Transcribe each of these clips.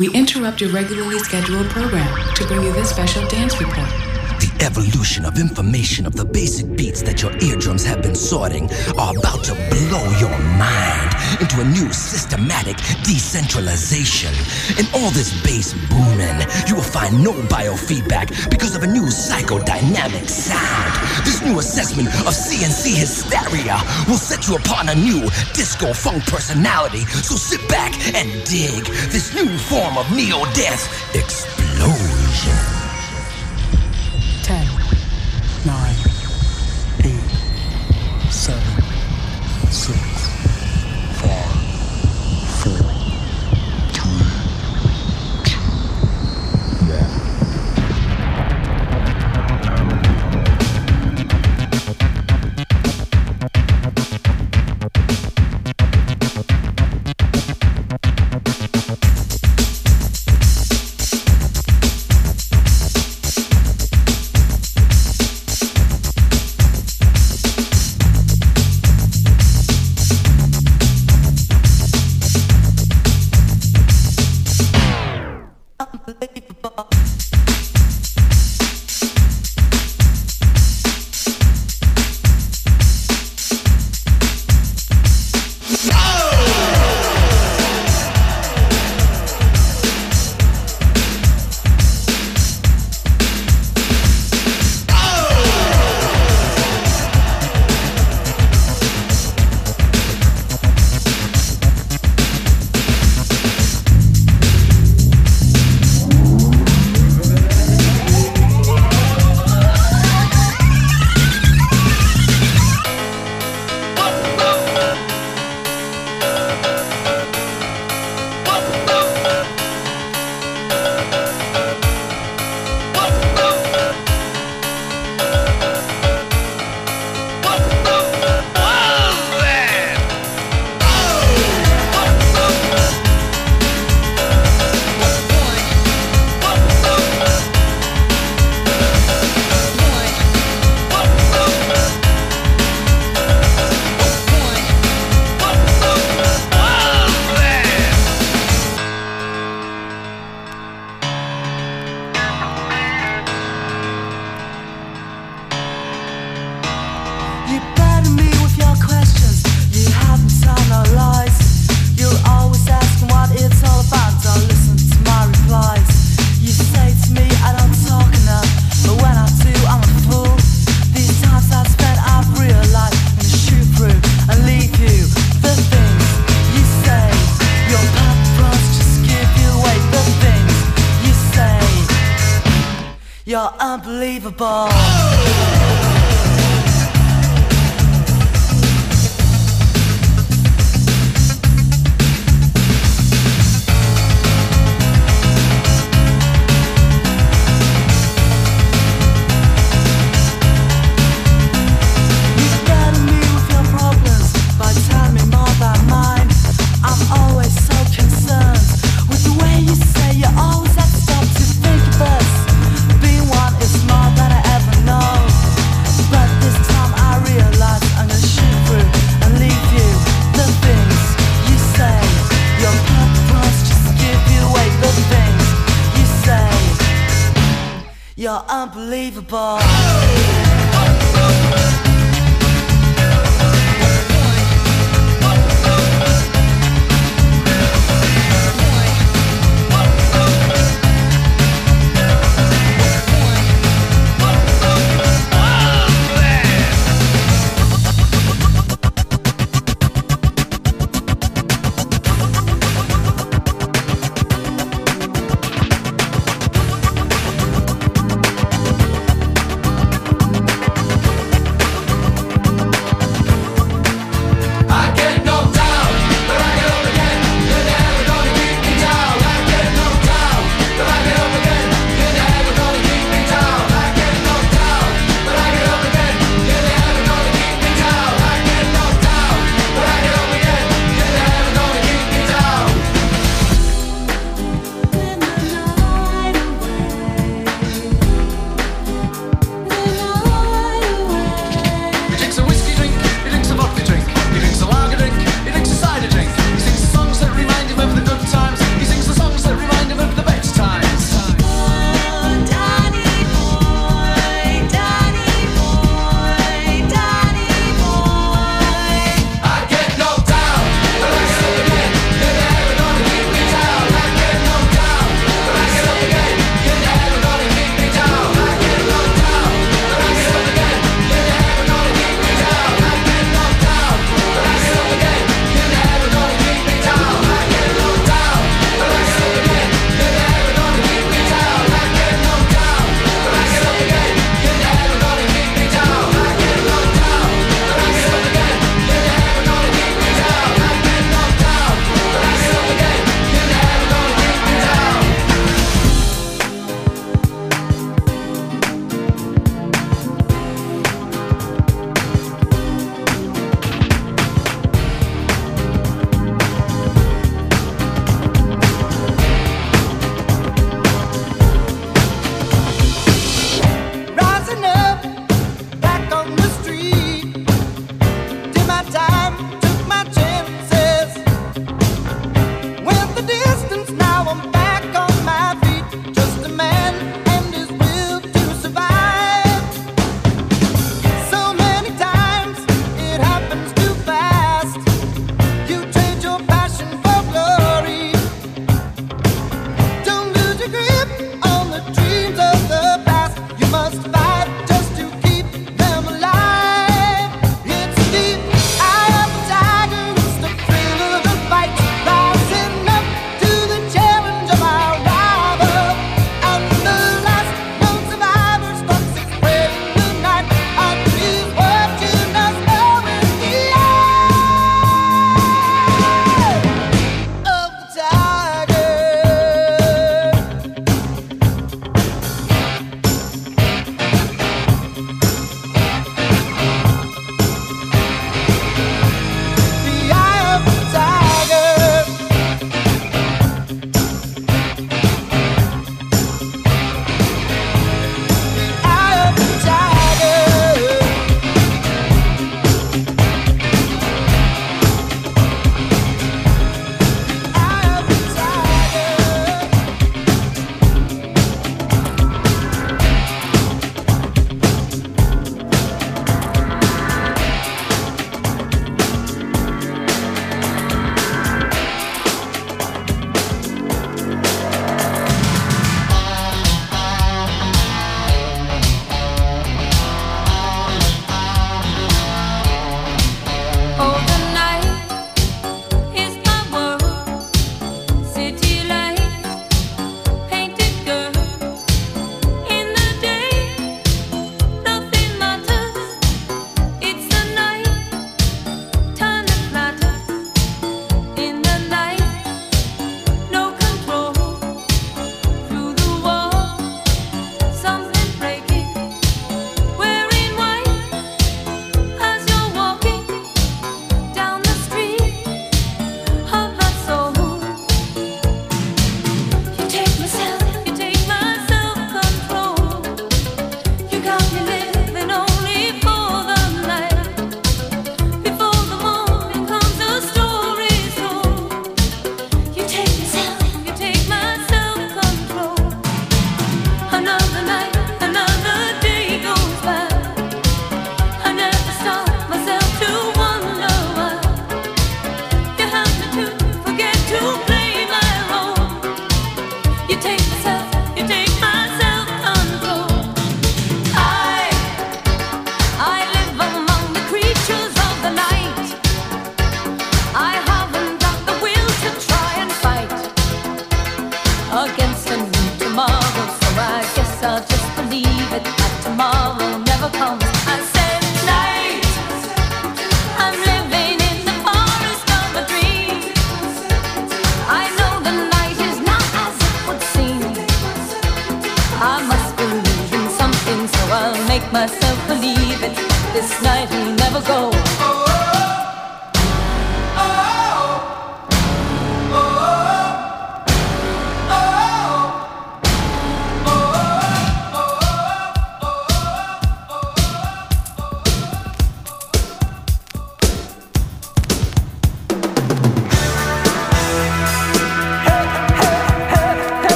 We interrupt your regularly scheduled program to bring you this special dance report. Evolution of information of the basic beats that your eardrums have been sorting are about to blow your mind into a new systematic decentralization. In all this bass booming, you will find no biofeedback because of a new psychodynamic sound. This new assessment of C&C hysteria will set you upon a new disco funk personality. So sit back and dig this new form of neo death explosion. 10, 9,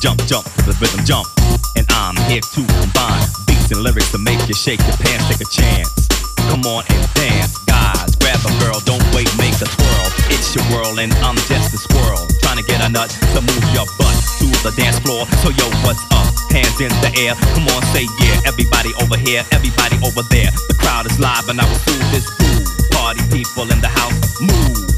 jump, jump the rhythm, jump. And I'm here to combine beats and lyrics to make you shake your pants, take a chance. Come on and dance, guys. Grab a girl, don't wait, make a twirl. It's your world, and I'm just a squirrel. Trying to get a nut to move your butt to the dance floor. So, yo, what's up? Hands in the air. Come on, say yeah. Everybody over here, everybody over there. The crowd is live, and I will do this fool. Party people in the house, move.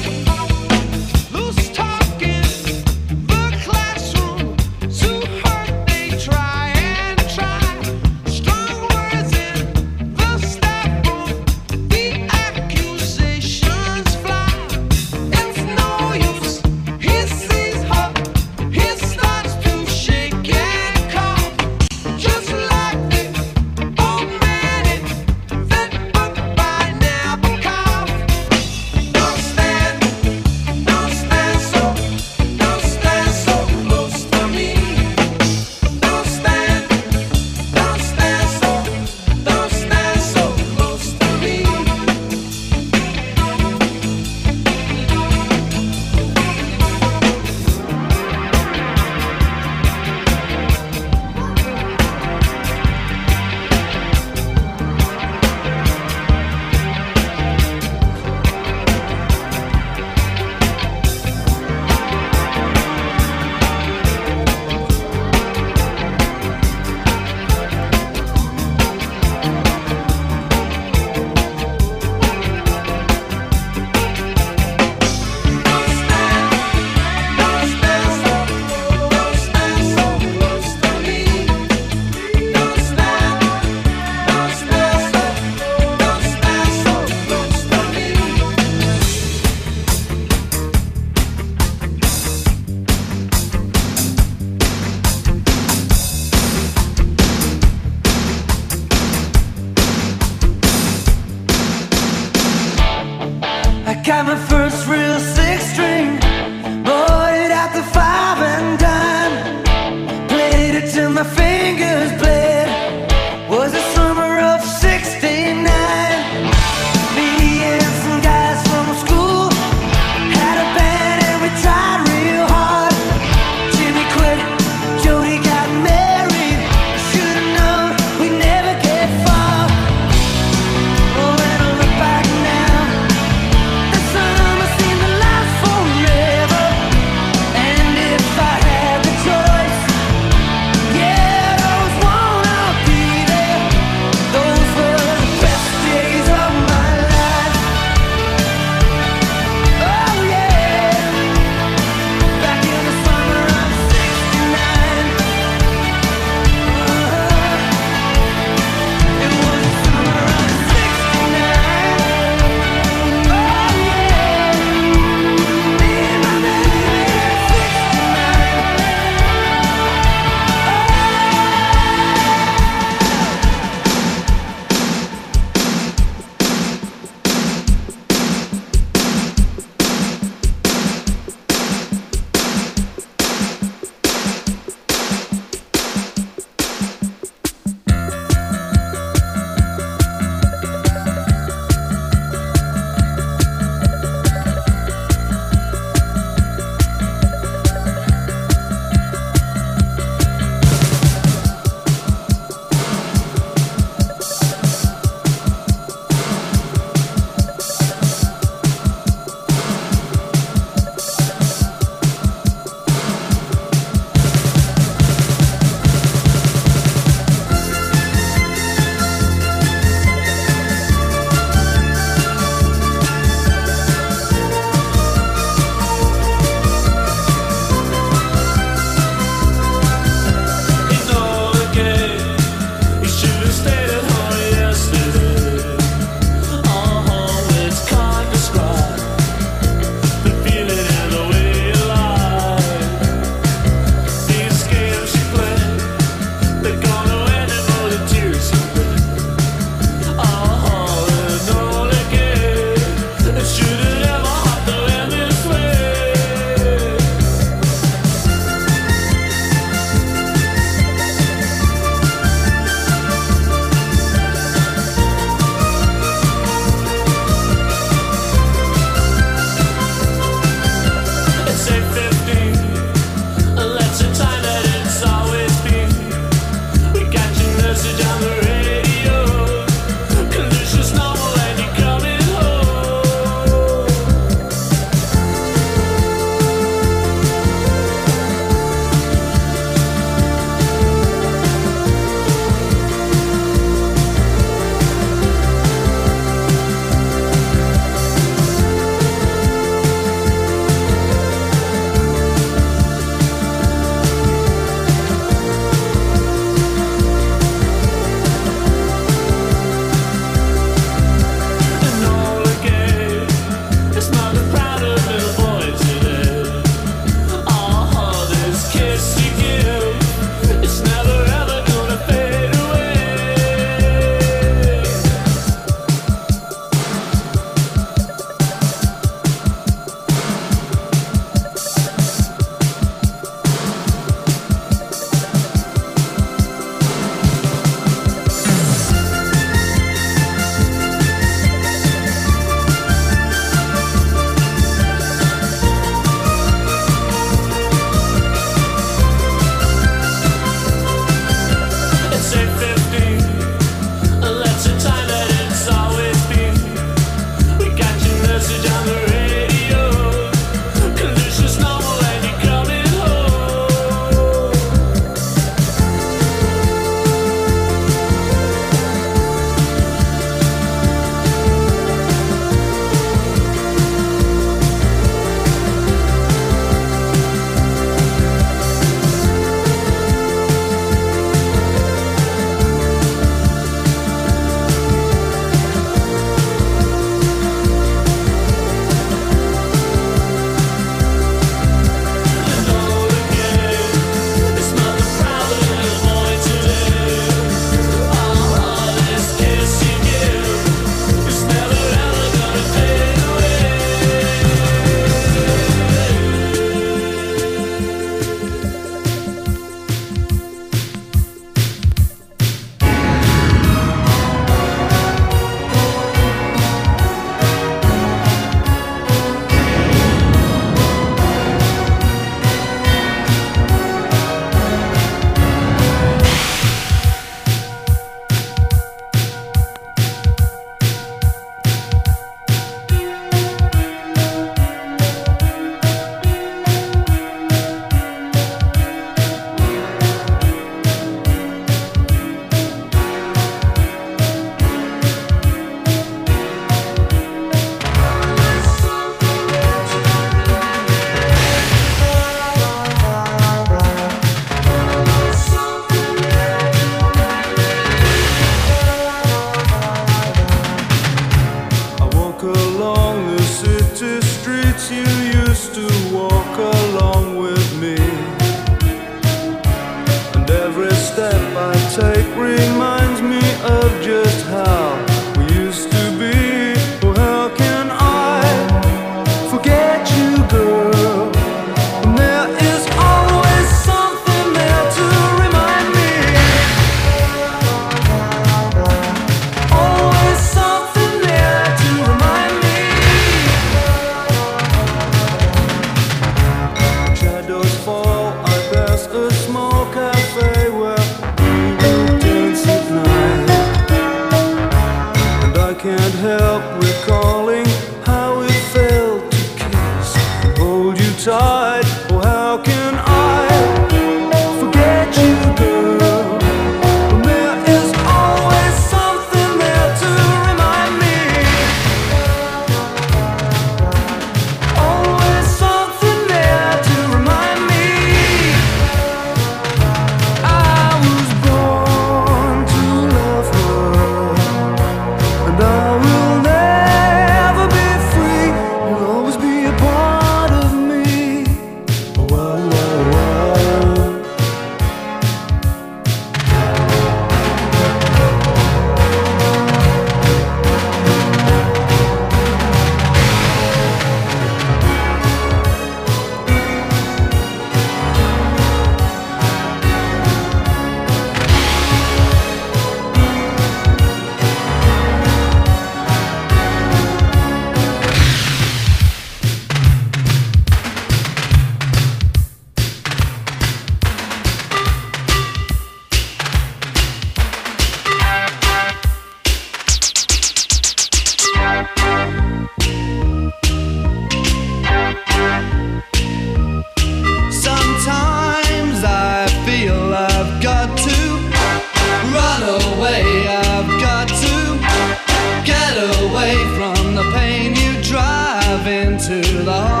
into the heart.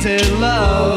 Sugar and